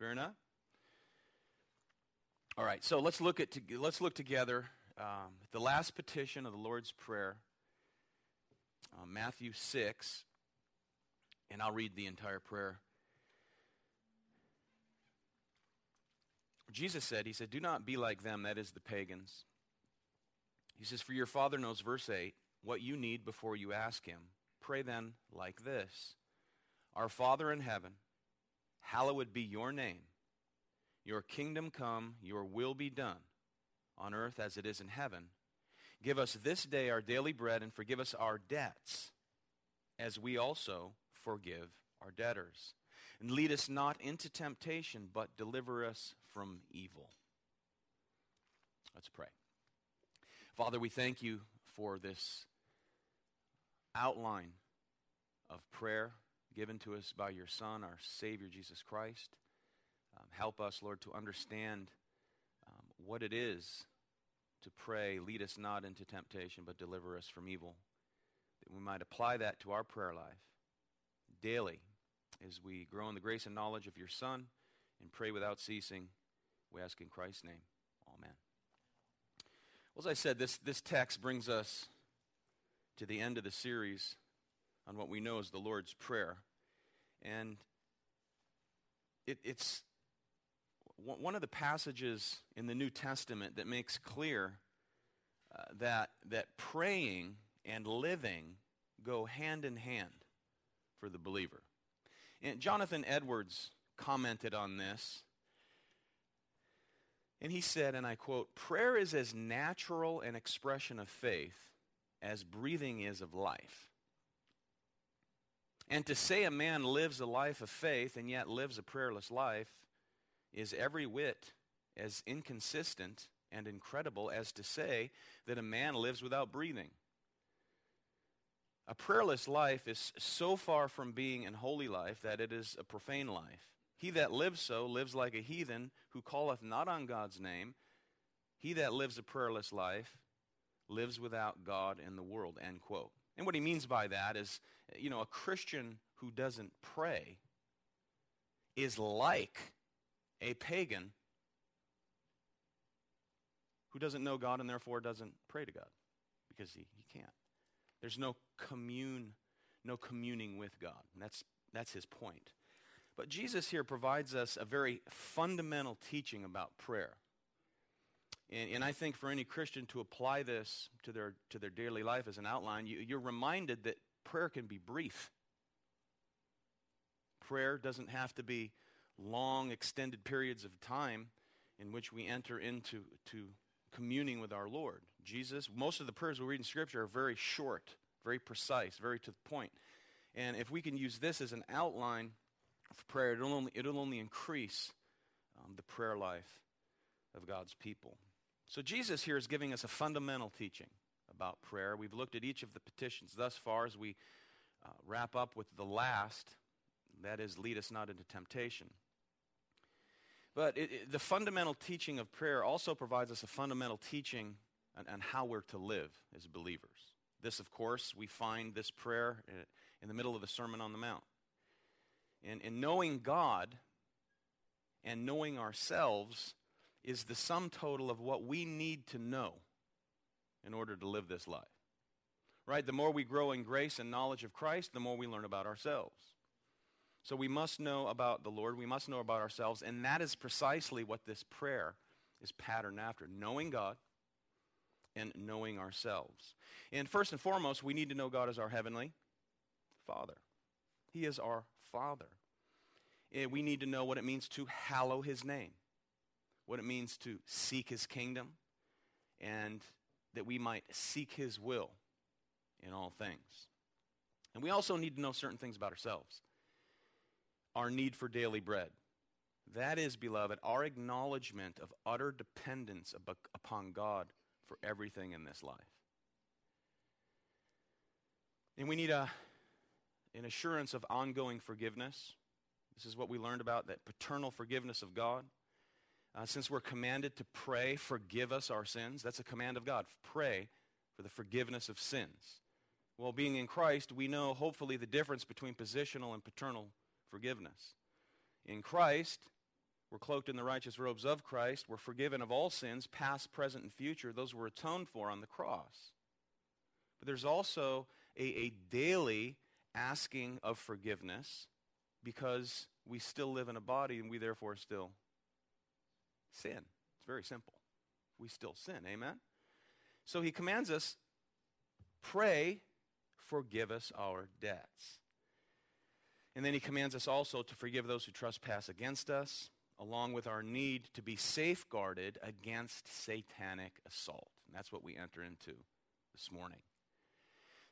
Fair enough? All right, so let's look at let's look together um, the last petition of the Lord's Prayer, uh, Matthew six, and I'll read the entire prayer. Jesus said, He said, "Do not be like them, that is the pagans." He says, "For your Father knows, verse eight, what you need before you ask Him. Pray then like this: Our Father in heaven, hallowed be your name." Your kingdom come, your will be done, on earth as it is in heaven. Give us this day our daily bread, and forgive us our debts, as we also forgive our debtors. And lead us not into temptation, but deliver us from evil. Let's pray. Father, we thank you for this outline of prayer given to us by your Son, our Savior, Jesus Christ. Um, help us, Lord, to understand um, what it is to pray, lead us not into temptation, but deliver us from evil. That we might apply that to our prayer life daily as we grow in the grace and knowledge of your Son and pray without ceasing. We ask in Christ's name. Amen. Well, as I said, this, this text brings us to the end of the series on what we know as the Lord's Prayer. And it, it's one of the passages in the New Testament that makes clear uh, that, that praying and living go hand in hand for the believer. And Jonathan Edwards commented on this. And he said, and I quote, Prayer is as natural an expression of faith as breathing is of life. And to say a man lives a life of faith and yet lives a prayerless life is every whit as inconsistent and incredible as to say that a man lives without breathing. A prayerless life is so far from being an holy life that it is a profane life. He that lives so lives like a heathen who calleth not on God's name. He that lives a prayerless life lives without God in the world. End quote. And what he means by that is, you know, a Christian who doesn't pray is like a pagan who doesn't know God and therefore doesn't pray to God because he, he can't. There's no commune, no communing with God. And that's, that's his point. But Jesus here provides us a very fundamental teaching about prayer. And, and I think for any Christian to apply this to their, to their daily life as an outline, you, you're reminded that prayer can be brief. Prayer doesn't have to be long, extended periods of time in which we enter into to communing with our Lord. Jesus, most of the prayers we read in Scripture are very short, very precise, very to the point. And if we can use this as an outline of prayer, it'll only, it'll only increase um, the prayer life of God's people. So Jesus here is giving us a fundamental teaching about prayer. We've looked at each of the petitions thus far as we uh, wrap up with the last, that is, lead us not into temptation. But it, it, the fundamental teaching of prayer also provides us a fundamental teaching on, on, how we're to live as believers. This, of course, we find this prayer uh, in the middle of the Sermon on the Mount. And, and knowing God and knowing ourselves is the sum total of what we need to know in order to live this life. Right? The more we grow in grace and knowledge of Christ, the more we learn about ourselves. So we must know about the Lord, we must know about ourselves, and that is precisely what this prayer is patterned after knowing God and knowing ourselves. And first and foremost, we need to know God as our heavenly Father. He is our Father. And we need to know what it means to hallow His name, what it means to seek His kingdom, and that we might seek His will in all things. And we also need to know certain things about ourselves our need for daily bread. That is, beloved, our acknowledgement of utter dependence upon God for everything in this life. And we need a, an assurance of ongoing forgiveness. This is what we learned about that paternal forgiveness of God. Uh, since we're commanded to pray, forgive us our sins, that's a command of God. Pray for the forgiveness of sins. Well, being in Christ, we know hopefully the difference between positional and paternal forgiveness. In Christ, We're cloaked in the righteous robes of Christ. We're forgiven of all sins, past, present, and future. Those were atoned for on the cross. But there's also a, a daily asking of forgiveness because we still live in a body and we therefore still sin. It's very simple. We still sin. Amen? So he commands us pray, forgive us our debts. And then he commands us also to forgive those who trespass against us, along with our need to be safeguarded against satanic assault. And that's what we enter into this morning.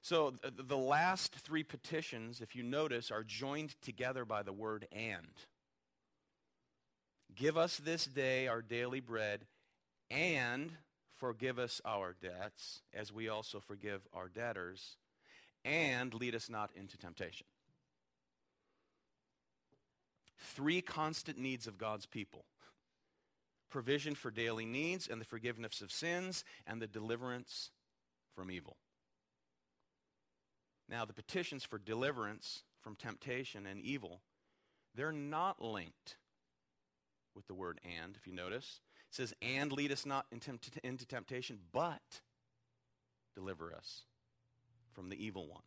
So the last three petitions, if you notice, are joined together by the word and. Give us this day our daily bread, and forgive us our debts, as we also forgive our debtors, and lead us not into temptation. Three constant needs of God's people provision for daily needs, and the forgiveness of sins, and the deliverance from evil. Now, the petitions for deliverance from temptation and evil, they're not linked with the word and, if you notice. It says, and lead us not into temptation, but deliver us from the evil one.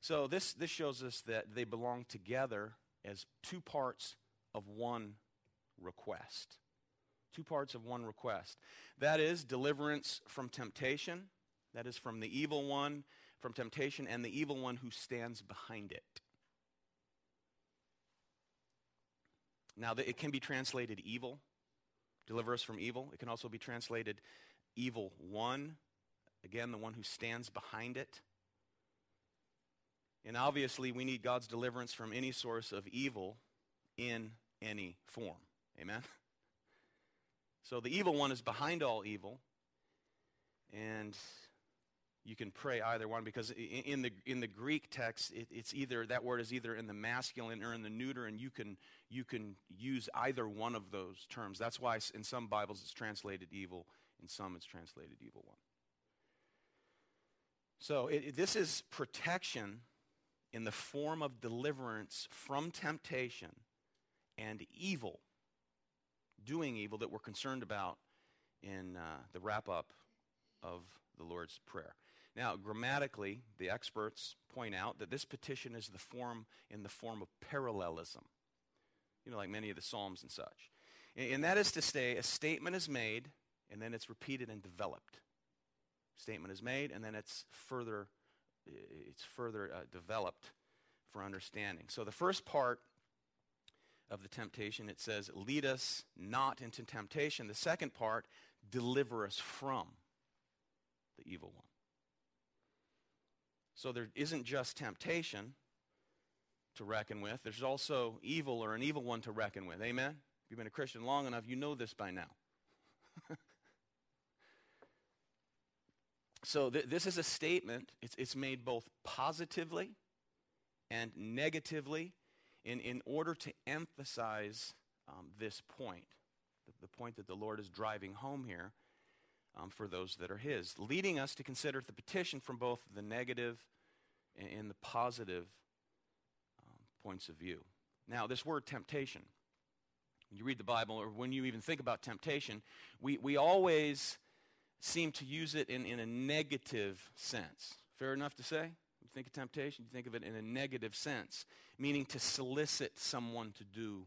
So this, this shows us that they belong together as two parts of one request. Two parts of one request. That is deliverance from temptation, that is from the evil one, from temptation, and the evil one who stands behind it. Now, it can be translated evil, deliver us from evil. It can also be translated evil one, again, the one who stands behind it. And obviously, we need God's deliverance from any source of evil in any form. Amen? So the evil one is behind all evil. And you can pray either one because in the in the Greek text it, it's either that word is either in the masculine or in the neuter and you can you can use either one of those terms that's why in some Bibles it's translated evil in some it's translated evil one so it, this is protection in the form of deliverance from temptation and evil doing evil that we're concerned about in uh, the wrap up of the Lord's Prayer. Now, grammatically, the experts point out that this petition is the form in the form of parallelism, you know, like many of the Psalms and such. And that is to say, a statement is made and then it's repeated and developed. Statement is made and then it's further, it's further uh, developed for understanding. So the first part of the temptation, it says, lead us not into temptation. The second part, deliver us from the evil one. So there isn't just temptation to reckon with, there's also evil or an evil one to reckon with. Amen? If you've been a Christian long enough, you know this by now. so th- this is a statement, it's, it's made both positively and negatively in, in order to emphasize um, this point, the, the point that the Lord is driving home here um, for those that are His, leading us to consider the petition from both the negative and, the positive um, points of view. Now, this word temptation, when you read the Bible or when you even think about temptation, we, we always seem to use it in, in a negative sense. Fair enough to say? You think of temptation, you think of it in a negative sense, meaning to solicit someone to do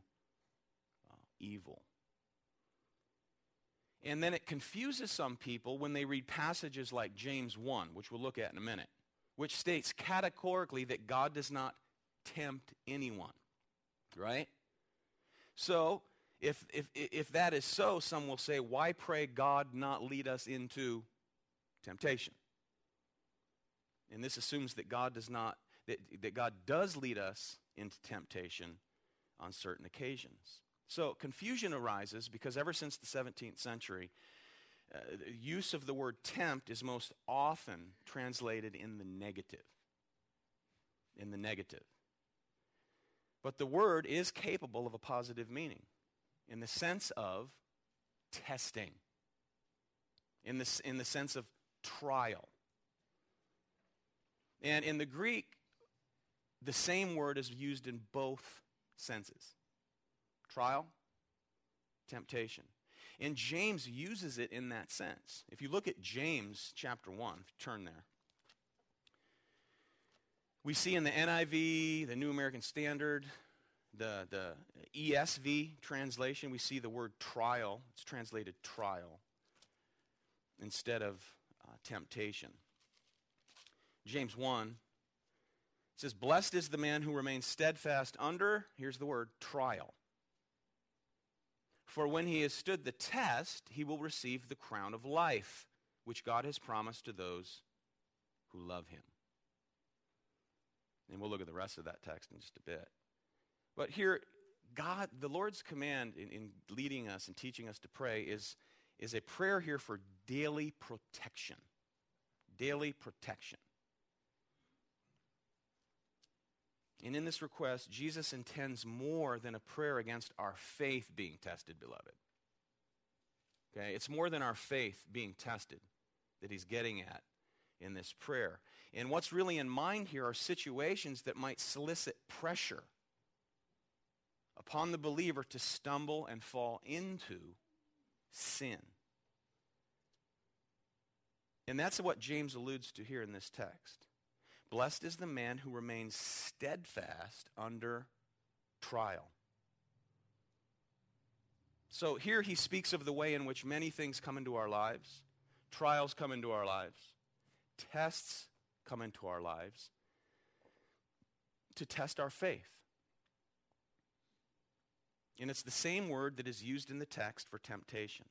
uh, evil. And then it confuses some people when they read passages like James 1, which we'll look at in a minute, which states categorically that God does not tempt anyone. Right? So, if, if, if that is so, some will say, why pray God not lead us into temptation? And this assumes that God does not, that, that God does lead us into temptation on certain occasions. So confusion arises because ever since the 17th century, uh, the use of the word tempt is most often translated in the negative. In the negative. But the word is capable of a positive meaning in the sense of testing, in the, in the sense of trial. And in the Greek, the same word is used in both senses trial temptation. And James uses it in that sense. If you look at James chapter 1, turn there. We see in the NIV, the New American Standard, the, the ESV translation, we see the word trial. It's translated trial instead of uh, temptation. James 1 says, Blessed is the man who remains steadfast under, here's the word, trial. For when he has stood the test, he will receive the crown of life, which God has promised to those who love him. And we'll look at the rest of that text in just a bit. But here, God, the Lord's command in, in leading us and teaching us to pray is, is a prayer here for daily protection. Daily protection. And in this request, Jesus intends more than a prayer against our faith being tested, beloved. Okay? It's more than our faith being tested that he's getting at in this prayer. And what's really in mind here are situations that might solicit pressure upon the believer to stumble and fall into sin. And that's what James alludes to here in this text. Blessed is the man who remains steadfast under trial. So here he speaks of the way in which many things come into our lives. Trials come into our lives. Tests come into our lives to test our faith. And it's the same word that is used in the text for temptation.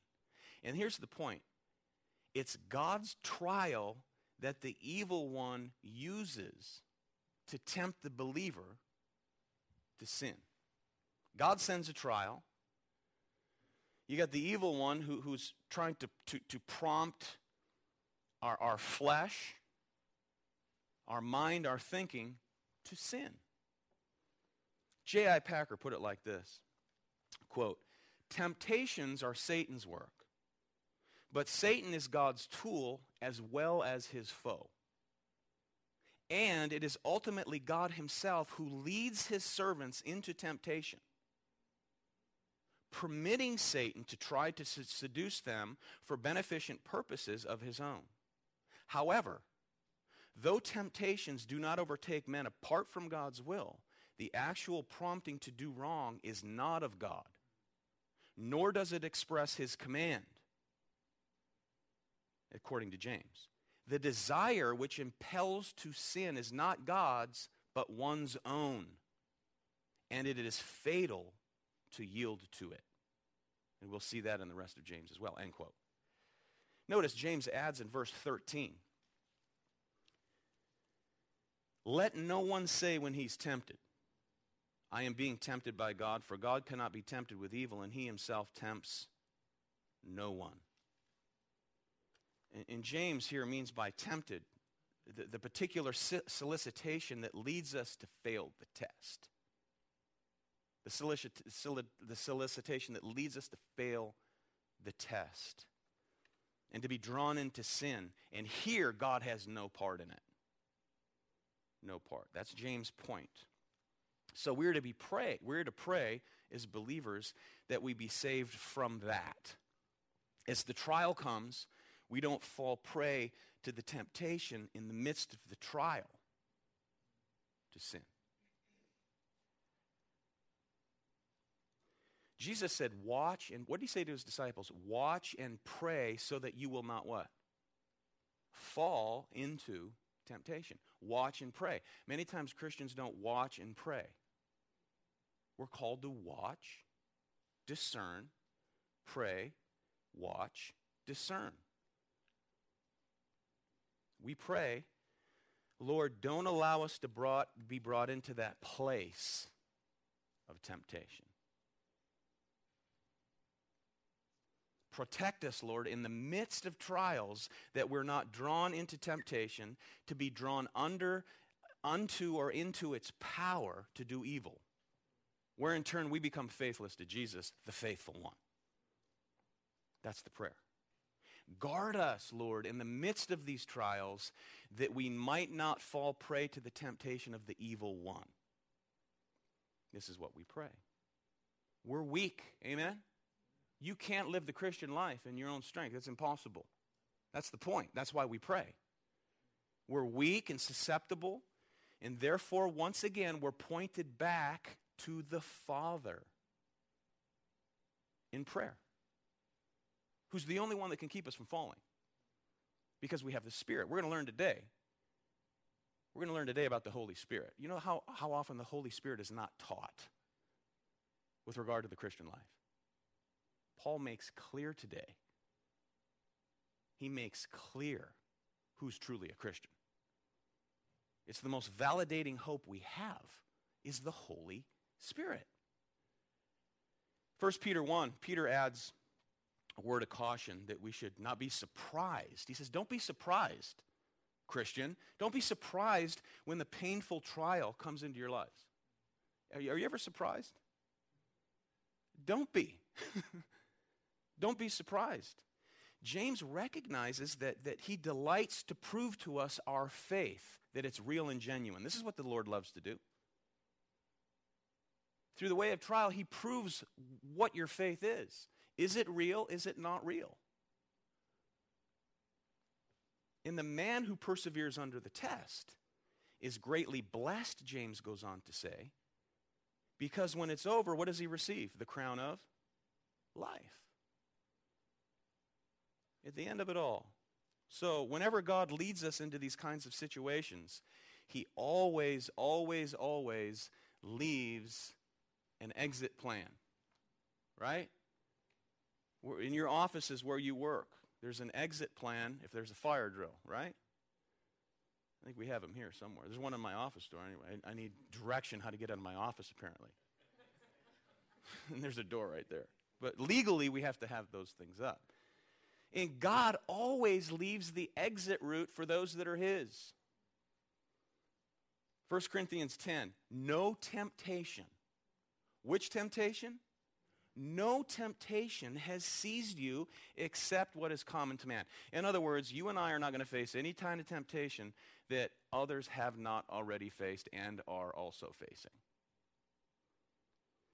And here's the point it's God's trial that the evil one uses to tempt the believer to sin. God sends a trial. You got the evil one who, who's trying to, to, to prompt our, our flesh, our mind, our thinking to sin. J.I. Packer put it like this quote, Temptations are Satan's work, but Satan is God's tool as well as his foe. And it is ultimately God himself who leads his servants into temptation, permitting Satan to try to seduce them for beneficent purposes of his own. However, though temptations do not overtake men apart from God's will, the actual prompting to do wrong is not of God nor does it express his command, according to James. The desire which impels to sin is not God's, but one's own. And it is fatal to yield to it. And we'll see that in the rest of James as well. End quote. Notice James adds in verse 13 Let no one say when he's tempted, I am being tempted by God, for God cannot be tempted with evil, and he himself tempts no one. And, James here means by tempted the, the particular solicitation that leads us to fail the test. The, solicit, the solicitation that leads us to fail the test and to be drawn into sin. And here, God has no part in it. No part. That's James' point. So we're to be pray. We're to pray as believers that we be saved from that. As the trial comes, we don't fall prey to the temptation in the midst of the trial to sin. Jesus said, Watch, and what did he say to his disciples? Watch and pray so that you will not what? Fall into temptation. Watch and pray. Many times Christians don't watch and pray. We're called to watch, discern, pray, watch, discern. We pray, Lord, don't allow us to brought, be brought into that place of temptation. Protect us, Lord, in the midst of trials that we're not drawn into temptation to be drawn under, unto, or into its power to do evil where in turn we become faithless to Jesus, the faithful one. That's the prayer. Guard us, Lord, in the midst of these trials, that we might not fall prey to the temptation of the evil one. This is what we pray. We're weak, amen? You can't live the Christian life in your own strength. It's impossible. That's the point. That's why we pray. We're weak and susceptible, and therefore, once again, we're pointed back to the Father in prayer, who's the only one that can keep us from falling because we have the Spirit. We're going to learn today. We're going to learn today about the Holy Spirit. You know how, how often the Holy Spirit is not taught with regard to the Christian life? Paul makes clear today. He makes clear who's truly a Christian. It's the most validating hope we have is the Holy Spirit. 1 Peter 1, Peter adds word of caution that we should not be surprised. He says, Don't be surprised, Christian. Don't be surprised when the painful trial comes into your lives. Are you, are you ever surprised? Don't be. Don't be surprised. James recognizes that, that he delights to prove to us our faith, that it's real and genuine. This is what the Lord loves to do. Through the way of trial, he proves what your faith is. Is it real? Is it not real? And the man who perseveres under the test is greatly blessed, James goes on to say, because when it's over, what does he receive? The crown of life. At the end of it all. So, whenever God leads us into these kinds of situations, he always, always, always leaves an exit plan. Right? In your offices where you work, there's an exit plan if there's a fire drill, right? I think we have them here somewhere. There's one in my office door anyway. I, I need direction how to get out of my office, apparently. and there's a door right there. But legally, we have to have those things up. And God always leaves the exit route for those that are His. 1 Corinthians 10 no temptation. Which temptation? No temptation has seized you except what is common to man. In other words, you and I are not going to face any kind of temptation that others have not already faced and are also facing.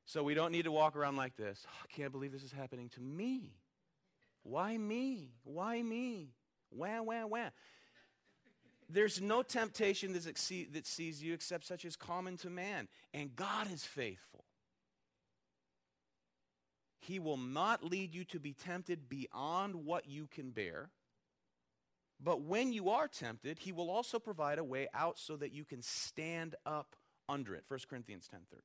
So we don't need to walk around like this. Oh, I can't believe this is happening to me. Why me? Why me? Wah, wah, wah. There's no temptation that sees you except such as common to man. And God is faithful. He will not lead you to be tempted beyond what you can bear. But when you are tempted, he will also provide a way out so that you can stand up under it. 1 Corinthians 10 13.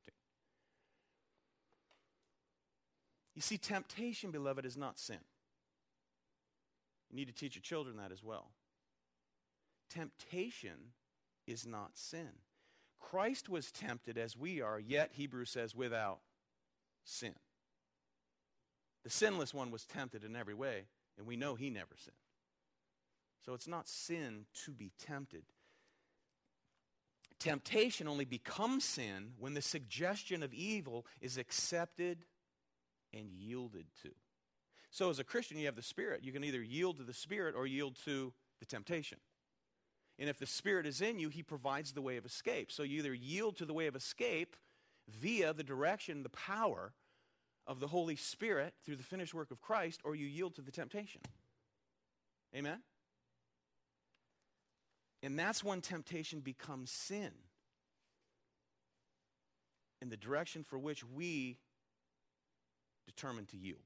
You see, temptation, beloved, is not sin. You need to teach your children that as well. Temptation is not sin. Christ was tempted as we are, yet, Hebrews says, without sin. The sinless one was tempted in every way, and we know he never sinned. So it's not sin to be tempted. Temptation only becomes sin when the suggestion of evil is accepted and yielded to. So, as a Christian, you have the Spirit. You can either yield to the Spirit or yield to the temptation. And if the Spirit is in you, He provides the way of escape. So, you either yield to the way of escape via the direction, the power of the Holy Spirit through the finished work of Christ, or you yield to the temptation. Amen? And that's when temptation becomes sin in the direction for which we determine to yield.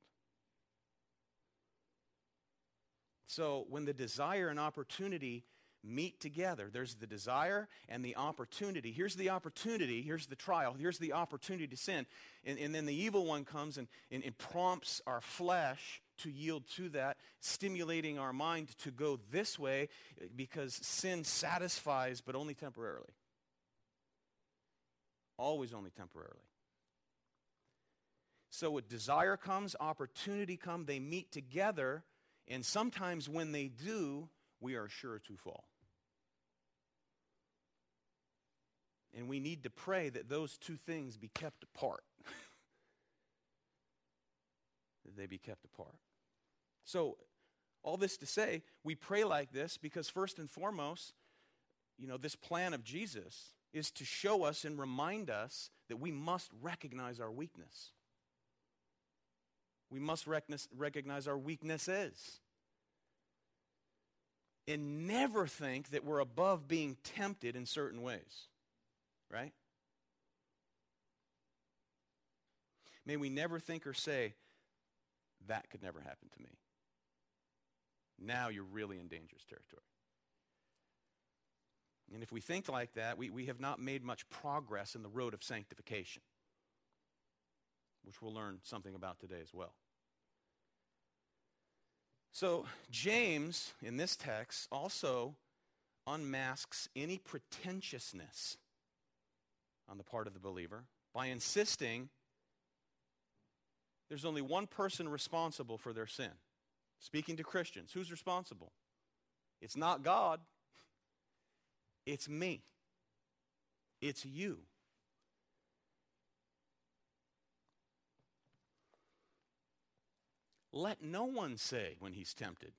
So when the desire and opportunity meet together. There's the desire and the opportunity. Here's the opportunity, here's the trial, here's the opportunity to sin. And, and then the evil one comes and, and, and prompts our flesh to yield to that, stimulating our mind to go this way because sin satisfies, but only temporarily. Always only temporarily. So, with desire comes, opportunity comes, they meet together, and sometimes when they do, we are sure to fall. And we need to pray that those two things be kept apart. that they be kept apart. So, all this to say, we pray like this because, first and foremost, you know, this plan of Jesus is to show us and remind us that we must recognize our weakness. We must recognize our weaknesses. And never think that we're above being tempted in certain ways. Right? May we never think or say, that could never happen to me. Now you're really in dangerous territory. And if we think like that, we, we have not made much progress in the road of sanctification, which we'll learn something about today as well. So, James, in this text, also unmasks any pretentiousness on the part of the believer by insisting there's only one person responsible for their sin. Speaking to Christians, who's responsible? It's not God, it's me, it's you. Let no one say when he's tempted,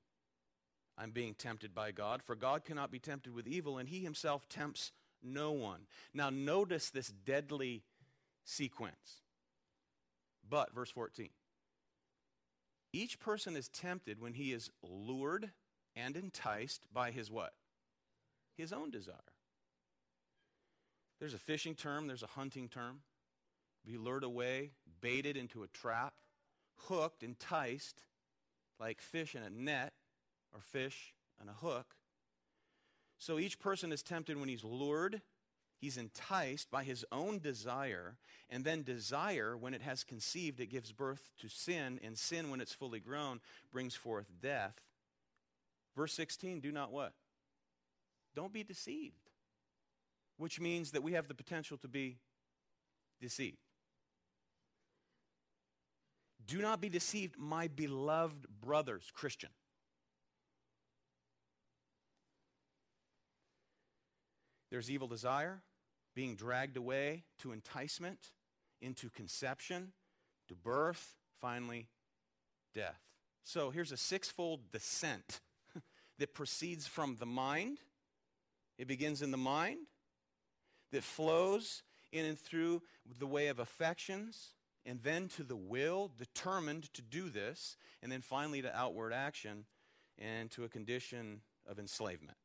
I'm being tempted by God, for God cannot be tempted with evil, and he himself tempts no one. Now, notice this deadly sequence. But, verse 14, each person is tempted when he is lured and enticed by his what? His own desire. There's a fishing term, there's a hunting term. Be lured away, baited into a trap, hooked, enticed, like fish in a net or fish on a hook. So each person is tempted when he's lured He's enticed by his own desire, and then desire, when it has conceived, it gives birth to sin, and sin, when it's fully grown, brings forth death. Verse 16, do not what? Don't be deceived. Which means that we have the potential to be deceived. Do not be deceived, my beloved brothers, Christian. There's evil desire, being dragged away to enticement, into conception, to birth, finally, death. So here's a sixfold descent that proceeds from the mind. It begins in the mind, that flows in and through the way of affections, and then to the will, determined to do this, and then finally to outward action and to a condition of enslavement.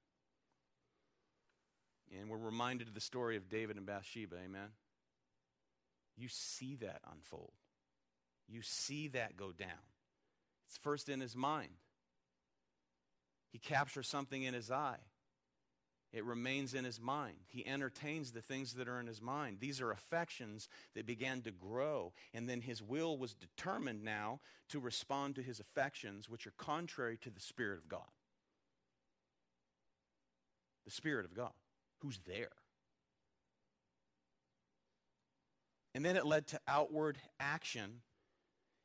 And we're reminded of the story of David and Bathsheba, amen? You see that unfold. You see that go down. It's first in his mind. He captures something in his eye. It remains in his mind. He entertains the things that are in his mind. These are affections that began to grow, and then his will was determined now to respond to his affections, which are contrary to the Spirit of God. The Spirit of God who's there. And then it led to outward action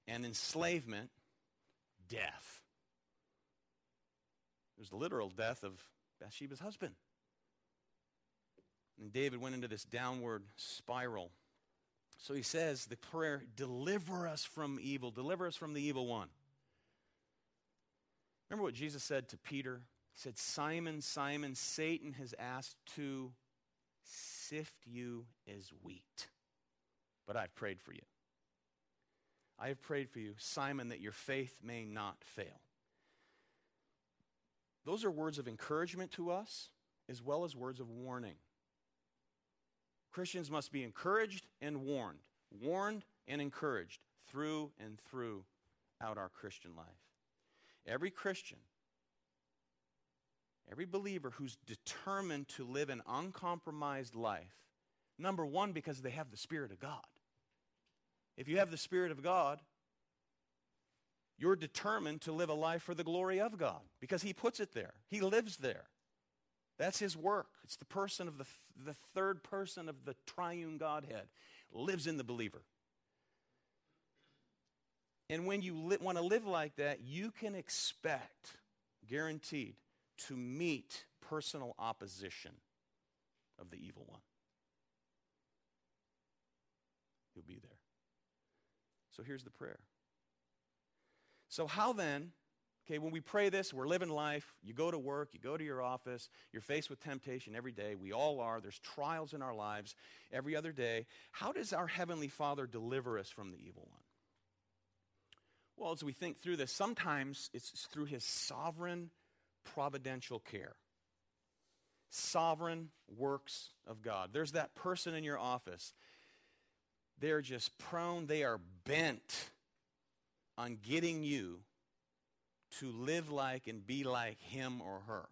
and enslavement, death. It was the literal death of Bathsheba's husband. And David went into this downward spiral. So he says, the prayer, deliver us from evil, deliver us from the evil one. Remember what Jesus said to Peter he said, Simon, Simon, Satan has asked to sift you as wheat, but I've prayed for you. I have prayed for you, Simon, that your faith may not fail. Those are words of encouragement to us as well as words of warning. Christians must be encouraged and warned, warned and encouraged through and through out our Christian life. Every Christian Every believer who's determined to live an uncompromised life, number one, because they have the Spirit of God. If you have the Spirit of God, you're determined to live a life for the glory of God because He puts it there, He lives there. That's His work. It's the person of the, the third person of the triune Godhead lives in the believer. And when you li- want to live like that, you can expect, guaranteed, to meet personal opposition of the evil one. He'll be there. So here's the prayer. So, how then, okay, when we pray this, we're living life, you go to work, you go to your office, you're faced with temptation every day. We all are. There's trials in our lives every other day. How does our Heavenly Father deliver us from the evil one? Well, as we think through this, sometimes it's through his sovereign providential care. Sovereign works of God. There's that person in your office. They're just prone, they are bent on getting you to live like and be like him or her.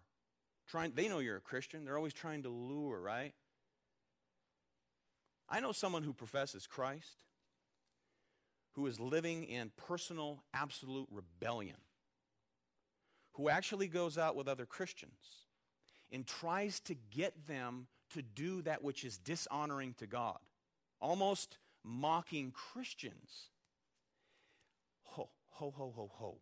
Trying, they know you're a Christian. They're always trying to lure, right? I know someone who professes Christ who is living in personal, absolute rebellion, who actually goes out with other Christians and tries to get them to do that which is dishonoring to God, almost mocking Christians. Ho, ho, ho, ho, ho.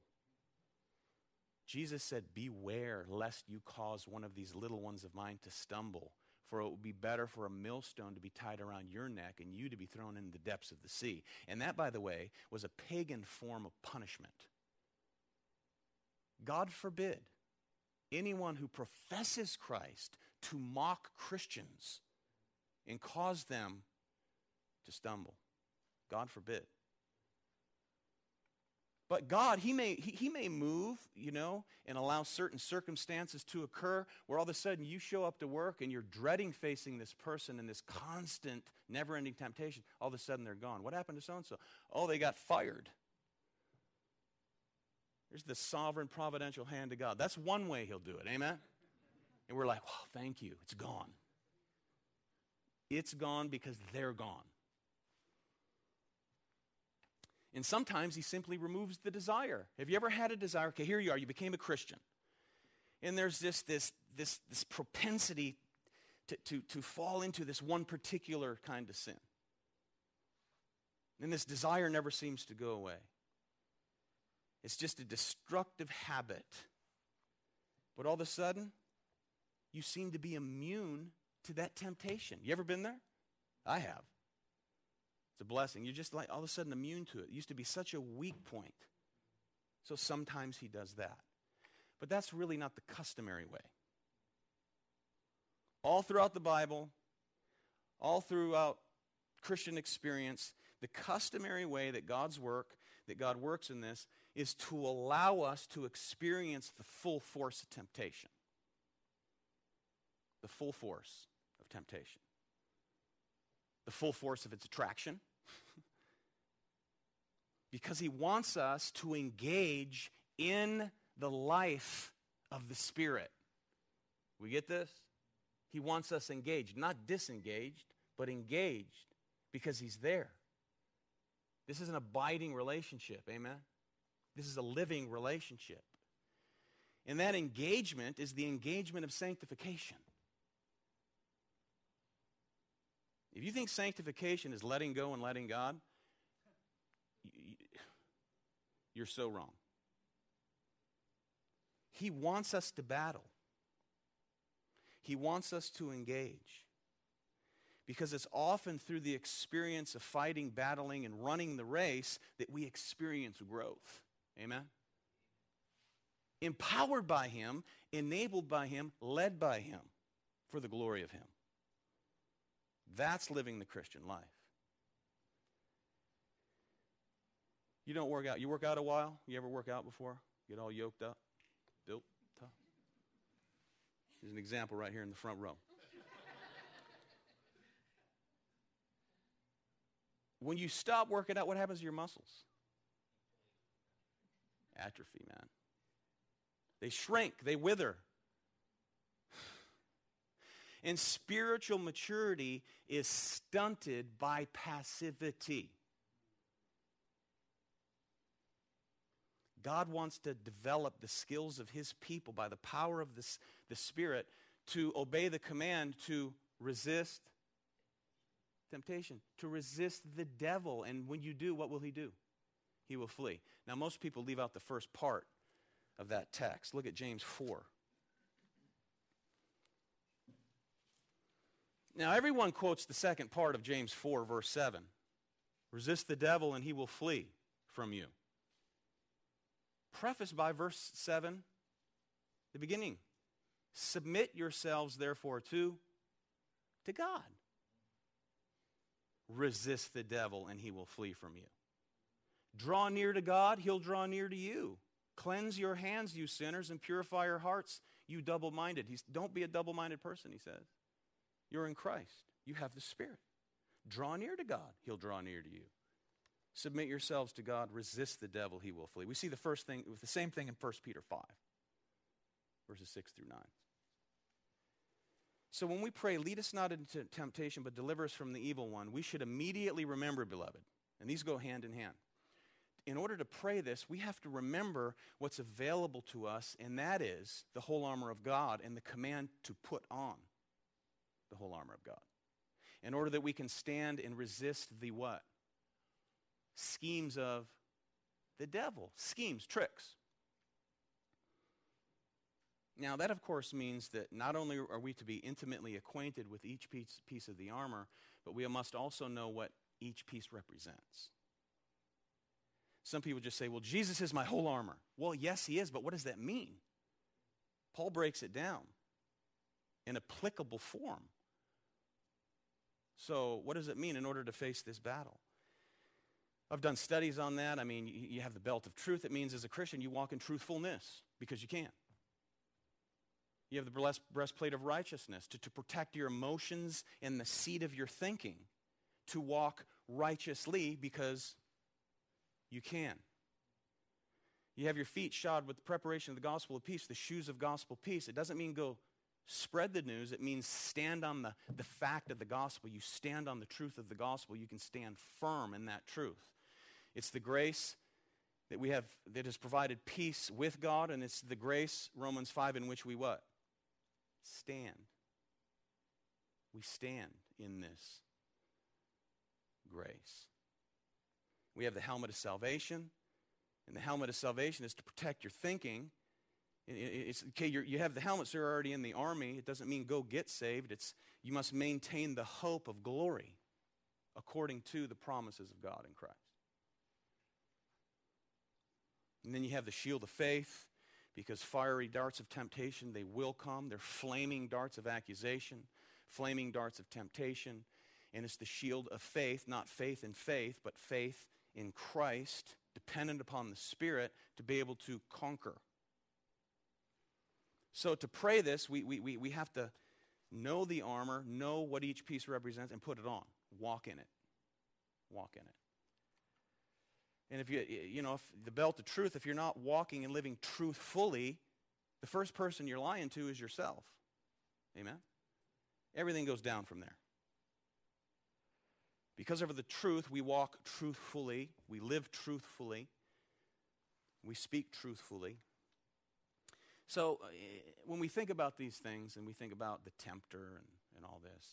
Jesus said, Beware lest you cause one of these little ones of mine to stumble. For it would be better for a millstone to be tied around your neck and you to be thrown into the depths of the sea. And that, by the way, was a pagan form of punishment. God forbid anyone who professes Christ to mock Christians and cause them to stumble. God forbid. But God, he may, he, he, may move, you know, and allow certain circumstances to occur where all of a sudden you show up to work and you're dreading facing this person and this constant, never ending temptation. All of a sudden they're gone. What happened to so and so? Oh, they got fired. There's the sovereign providential hand of God. That's one way he'll do it. Amen? And we're like, oh, thank you. It's gone. It's gone because they're gone. And sometimes he simply removes the desire. Have you ever had a desire? Okay, here you are, you became a Christian. And there's this, this, this, this propensity to, to, to fall into this one particular kind of sin. And this desire never seems to go away. It's just a destructive habit. But all of a sudden, you seem to be immune to that temptation. You ever been there? I have. It's a blessing. You're just like all of a sudden immune to it. It used to be such a weak point. So sometimes he does that. But that's really not the customary way. All throughout the Bible, all throughout Christian experience, the customary way that God's work, that God works in this, is to allow us to experience the full force of temptation. The full force of temptation the full force of its attraction. because he wants us to engage in the life of the Spirit. We get this? He wants us engaged, not disengaged, but engaged because he's there. This is an abiding relationship, amen? This is a living relationship. And that engagement is the engagement of sanctification. If you think sanctification is letting go and letting God, you're so wrong. He wants us to battle. He wants us to engage. Because it's often through the experience of fighting, battling, and running the race that we experience growth. Amen? Empowered by Him, enabled by Him, led by Him for the glory of Him. That's living the Christian life. You don't work out. You work out a while? You ever work out before? Get all yoked up, built, tough? Here's an example right here in the front row. when you stop working out, what happens to your muscles? Atrophy, man. They shrink, they wither. And spiritual maturity is stunted by passivity. God wants to develop the skills of his people by the power of this, the Spirit to obey the command to resist temptation, to resist the devil. And when you do, what will he do? He will flee. Now, most people leave out the first part of that text. Look at James 4. Now, everyone quotes the second part of James 4, verse 7 resist the devil and he will flee from you. Prefaced by verse 7, the beginning. Submit yourselves, therefore, to, to God. Resist the devil and he will flee from you. Draw near to God, he'll draw near to you. Cleanse your hands, you sinners, and purify your hearts, you double minded. Don't be a double minded person, he says. You're in Christ, you have the Spirit. Draw near to God, he'll draw near to you. Submit yourselves to God, resist the devil, he will flee. We see the first thing, with the same thing in 1 Peter 5, verses 6 through 9. So when we pray, lead us not into temptation, but deliver us from the evil one, we should immediately remember, beloved, and these go hand in hand. In order to pray this, we have to remember what's available to us, and that is the whole armor of God and the command to put on the whole armor of God. In order that we can stand and resist the what? Schemes of the devil. Schemes, tricks. Now, that of course means that not only are we to be intimately acquainted with each piece, piece of the armor, but we must also know what each piece represents. Some people just say, well, Jesus is my whole armor. Well, yes, he is, but what does that mean? Paul breaks it down in applicable form. So, what does it mean in order to face this battle? I've done studies on that. I mean, you have the belt of truth. It means as a Christian, you walk in truthfulness because you can. You have the breastplate of righteousness to, to protect your emotions and the seat of your thinking, to walk righteously because you can. You have your feet shod with the preparation of the gospel of peace, the shoes of gospel peace. It doesn't mean go spread the news, it means stand on the, the fact of the gospel. You stand on the truth of the gospel. You can stand firm in that truth. It's the grace that we have that has provided peace with God, and it's the grace, Romans 5, in which we what? stand. We stand in this grace. We have the helmet of salvation, and the helmet of salvation is to protect your thinking. It's, okay, you have the helmets so you're already in the army. It doesn't mean go get saved. It's you must maintain the hope of glory according to the promises of God in Christ. And then you have the shield of faith because fiery darts of temptation, they will come. They're flaming darts of accusation, flaming darts of temptation. And it's the shield of faith, not faith in faith, but faith in Christ, dependent upon the Spirit to be able to conquer. So to pray this, we, we, we, we have to know the armor, know what each piece represents, and put it on. Walk in it. Walk in it. And if you, you know, if the belt of truth, if you're not walking and living truthfully, the first person you're lying to is yourself. Amen? Everything goes down from there. Because of the truth, we walk truthfully, we live truthfully, we speak truthfully. So, uh, when we think about these things and we think about the tempter and, and all this,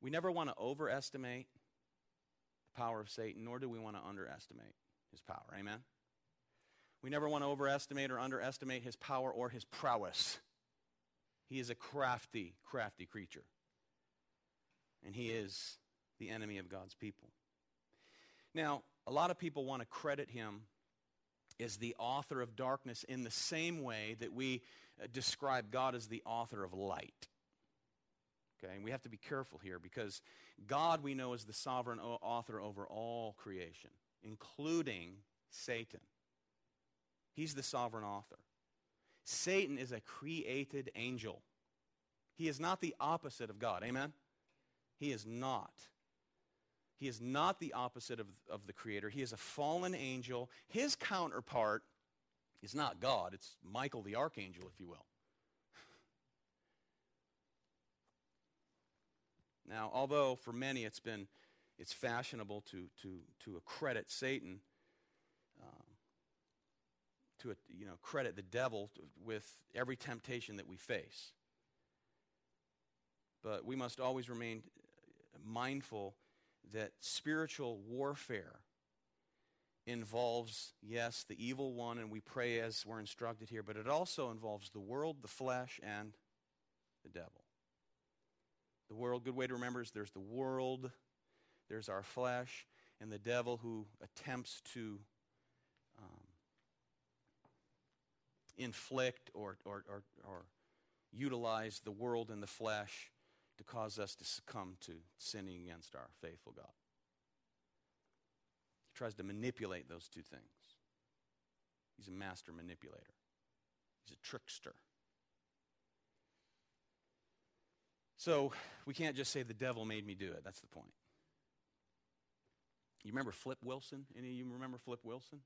we never want to overestimate the power of Satan, nor do we want to underestimate his power. Amen? We never want to overestimate or underestimate his power or his prowess. He is a crafty, crafty creature. And he is the enemy of God's people. Now, a lot of people want to credit him as the author of darkness in the same way that we uh, describe God as the author of light. Okay, and we have to be careful here because God, we know, is the sovereign author over all creation, including Satan. He's the sovereign author. Satan is a created angel. He is not the opposite of God. Amen? He is not. He is not the opposite of, of the Creator. He is a fallen angel. His counterpart is not God, it's Michael the archangel, if you will. Now, although for many it's been it's fashionable to to to accredit Satan, um, to you know credit the devil with every temptation that we face. But we must always remain mindful that spiritual warfare involves, yes, the evil one, and we pray as we're instructed here, but it also involves the world, the flesh, and the devil. The world, good way to remember is there's the world, there's our flesh, and the devil who attempts to um, inflict or, or, or, or utilize the world and the flesh to cause us to succumb to sinning against our faithful God. He tries to manipulate those two things. He's a master manipulator, he's a trickster. So we can't just say the devil made me do it. That's the point. You remember Flip Wilson? Any of you remember Flip Wilson?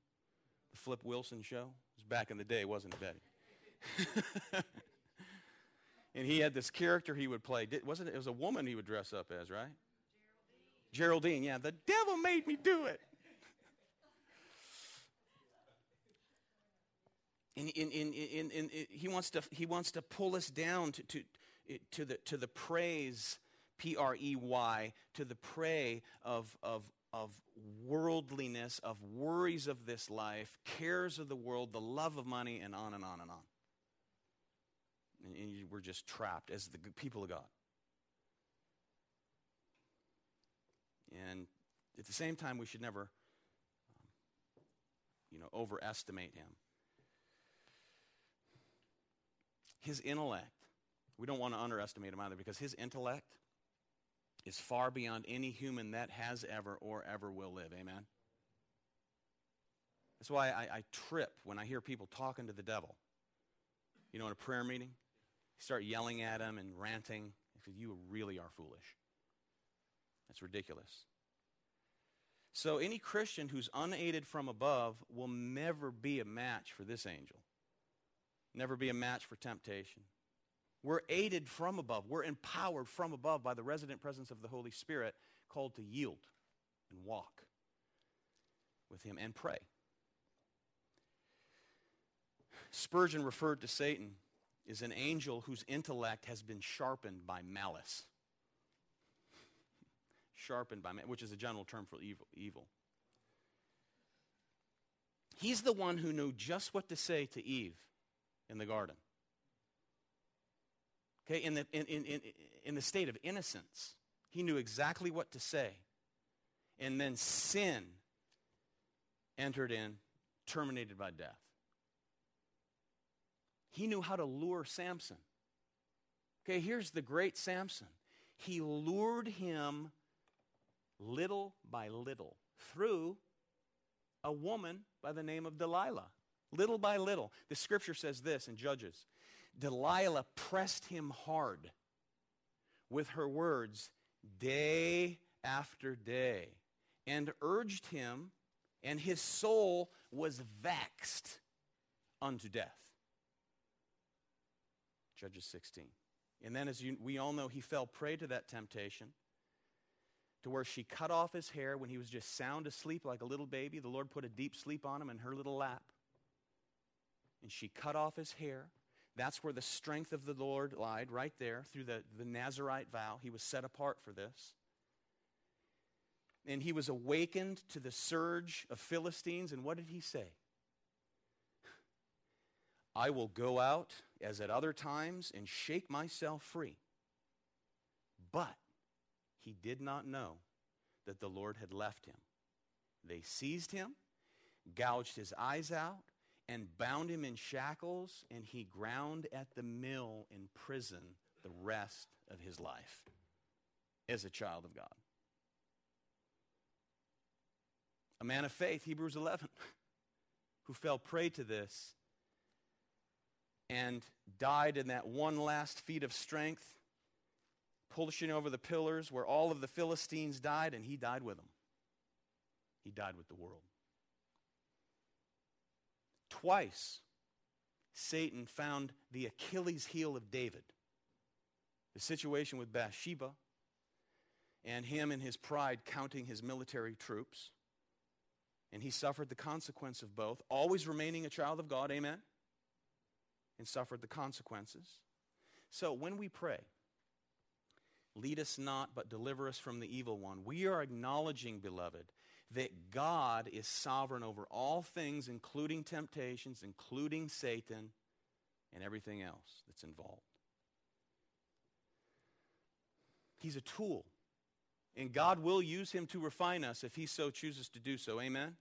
The Flip Wilson show? It was back in the day, wasn't it, Betty? and he had this character he would play. Did, wasn't it? It was a woman he would dress up as, right? Geraldine. Geraldine, yeah. The devil made me do it. And, in, he, wants to, he wants to pull us down to, to, to, the, to the praise, P R E Y, to the prey of, of, of worldliness, of worries of this life, cares of the world, the love of money, and on and on and on. And, we're just trapped as the people of God. And at the same time, we should never, um, you know, overestimate him. His intellect, we don't want to underestimate him either because his intellect is far beyond any human that has ever or ever will live. Amen? That's why I, I trip when I hear people talking to the devil. You know, in a prayer meeting, start yelling at him and ranting. Because you really are foolish. That's ridiculous. So, any Christian who's unaided from above will never be a match for this angel, never be a match for temptation. We're aided from above. We're empowered from above by the resident presence of the Holy Spirit, called to yield and walk with Him and pray. Spurgeon referred to Satan as an angel whose intellect has been sharpened by malice. sharpened by malice, which is a general term for evil. evil. He's the one who knew just what to say to Eve in the garden. Okay, in the, in, in, in, in the state of innocence, he knew exactly what to say. And then sin entered in, terminated by death. He knew how to lure Samson. Okay, here's the great Samson. He lured him little by little through a woman by the name of Delilah. Little by little. The scripture says this in Judges Delilah pressed him hard with her words day after day and urged him, and his soul was vexed unto death. Judges 16. And then, as you, we all know, he fell prey to that temptation to where she cut off his hair when he was just sound asleep like a little baby. The Lord put a deep sleep on him in her little lap. And she cut off his hair that's where the strength of the Lord lied, right there, through the, the Nazarite vow. He was set apart for this. And he was awakened to the surge of Philistines. And what did he say? I will go out as at other times and shake myself free. But he did not know that the Lord had left him. They seized him, gouged his eyes out, and bound him in shackles, and he ground at the mill in prison the rest of his life as a child of God. A man of faith, Hebrews 11, who fell prey to this and died in that one last feat of strength, pushing over the pillars where all of the Philistines died, and he died with them. He died with the world. Twice, Satan found the Achilles heel of David. The situation with Bathsheba and him in his pride counting his military troops. And he suffered the consequence of both, always remaining a child of God, amen? And suffered the consequences. So when we pray, lead us not, but deliver us from the evil one, we are acknowledging, beloved, that God is sovereign over all things, including temptations, including Satan, and everything else that's involved. He's a tool. And God will use him to refine us if he so chooses to do so. Amen?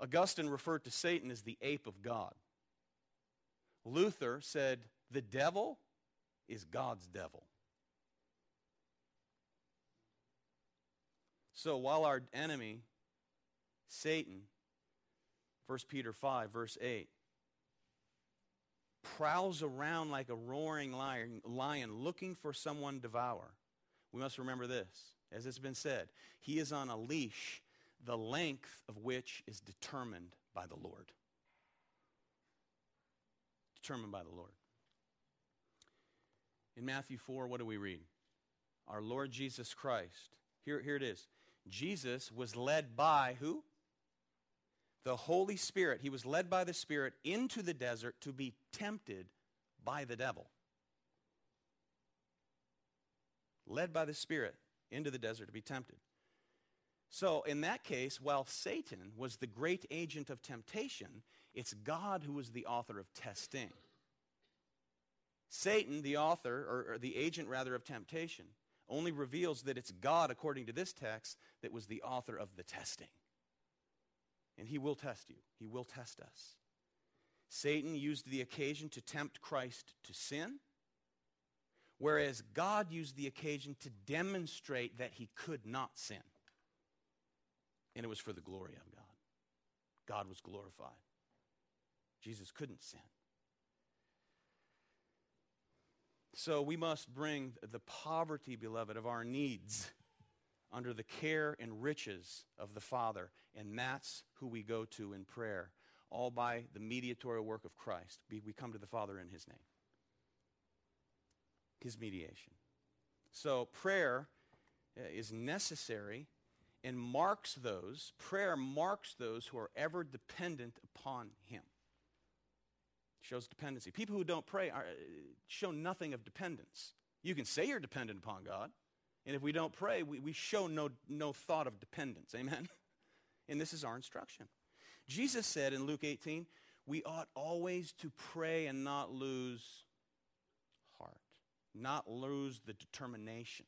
Augustine referred to Satan as the ape of God. Luther said, the devil is God's devil. So while our enemy, Satan, 1 Peter 5, verse 8, prowls around like a roaring lion, lion looking for someone to devour. We must remember this. As it's been said, he is on a leash, the length of which is determined by the Lord. Determined by the Lord. In Matthew 4, what do we read? Our Lord Jesus Christ. Here, here it is. Jesus was led by who? The Holy Spirit. He was led by the Spirit into the desert to be tempted by the devil. Led by the Spirit into the desert to be tempted. So, in that case, while Satan was the great agent of temptation, it's God who was the author of testing. Satan, the author, or, or, the agent rather, of temptation, only reveals that it's God, according to this text, that was the author of the testing. And he will test you, he will test us. Satan used the occasion to tempt Christ to sin, whereas God used the occasion to demonstrate that he could not sin. And it was for the glory of God. God was glorified. Jesus couldn't sin. So we must bring the poverty, beloved, of our needs under the care and riches of the Father. And that's who we go to in prayer, all by the mediatorial work of Christ. We come to the Father in His name, His mediation. So prayer uh, is necessary and marks those, prayer marks those who are ever dependent upon Him shows dependency. People who don't pray are, uh, show nothing of dependence. You can say you're dependent upon God, and if we don't pray, we, we show no, no thought of dependence. Amen? And this is our instruction. Jesus said in Luke 18, we ought always to pray and not lose heart, not lose the determination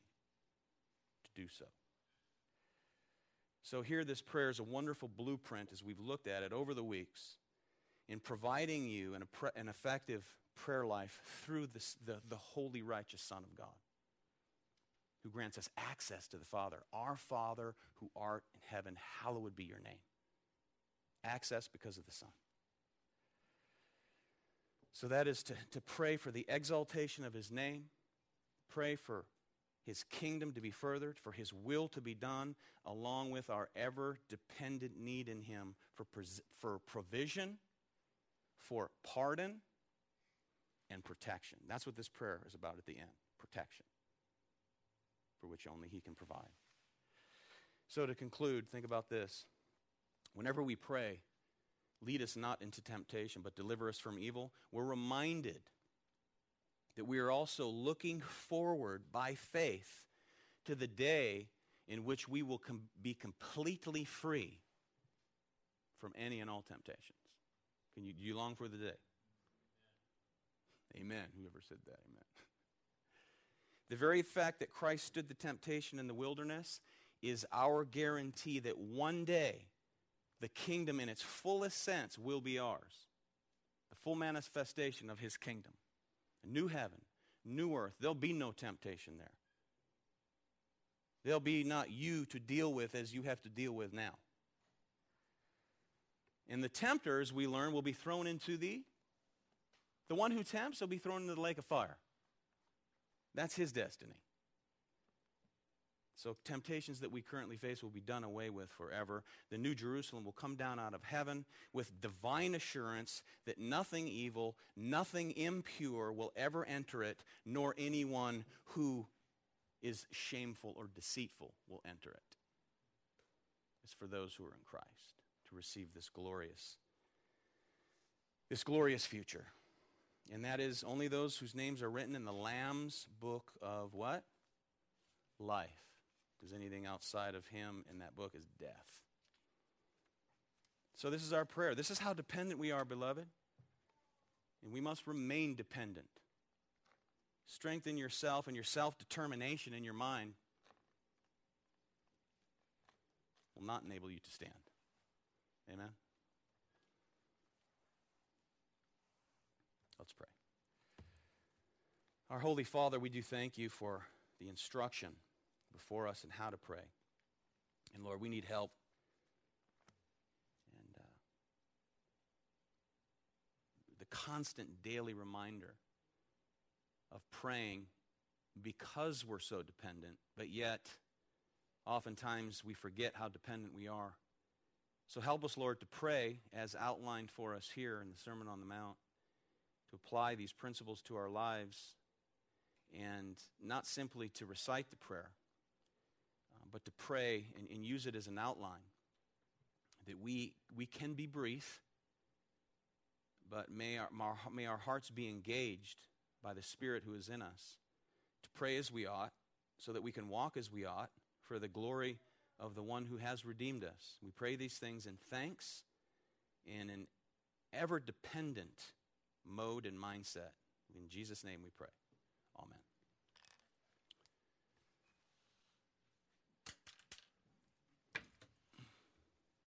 to do so. So, here, this prayer is a wonderful blueprint as we've looked at it over the weeks in providing you an, an effective prayer life through this, the, the holy, righteous Son of God, who grants us access to the Father. Our Father who art in heaven, hallowed be your name. Access because of the Son. So that is to, to pray for the exaltation of his name, pray for his kingdom to be furthered, for his will to be done, along with our ever dependent need in him for, for provision for pardon and protection. That's what this prayer is about at the end protection, for which only He can provide. So, to conclude, think about this. Whenever we pray, lead us not into temptation, but deliver us from evil, we're reminded that we are also looking forward by faith to the day in which we will com- be completely free from any and all temptations. Can you, do you long for the day? Amen. Whoever said that, amen. The very fact that Christ stood the temptation in the wilderness is our guarantee that one day the kingdom in its fullest sense will be ours. The full manifestation of his kingdom. A new heaven, new earth. There'll be no temptation there. There'll be not you to deal with as you have to deal with now. And the tempters, we learn, will be thrown into the the one who tempts will be thrown into the lake of fire. That's his destiny. So, temptations that we currently face will be done away with forever. The New Jerusalem will come down out of heaven with divine assurance that nothing evil, nothing impure will ever enter it, nor anyone who is shameful or deceitful will enter it. It's for those who are in Christ receive this glorious this glorious future. And that is only those whose names are written in the Lamb's book of what? Life. Because anything outside of him in that book is death. So, this is our prayer. This is how dependent we are, beloved. And we must remain dependent. Strengthen yourself and your self determination in your mind will not enable you to stand. Amen? Let's pray. Our Holy Father, we do thank you for the instruction before us and how to pray. And Lord, we need help. And uh, the constant daily reminder of praying because we're so dependent, but yet oftentimes we forget how dependent we are so help us, Lord, to pray as outlined for us here in the Sermon on the Mount, to apply these principles to our lives, and not simply to recite the prayer, uh, but to pray and, and use it as an outline. That we, we can be brief, but may our, may our hearts be engaged by the Spirit who is in us to pray as we ought, so that we can walk as we ought for the glory of the one who has redeemed us. We pray these things in thanks in an ever dependent mode and mindset. In Jesus' name we pray.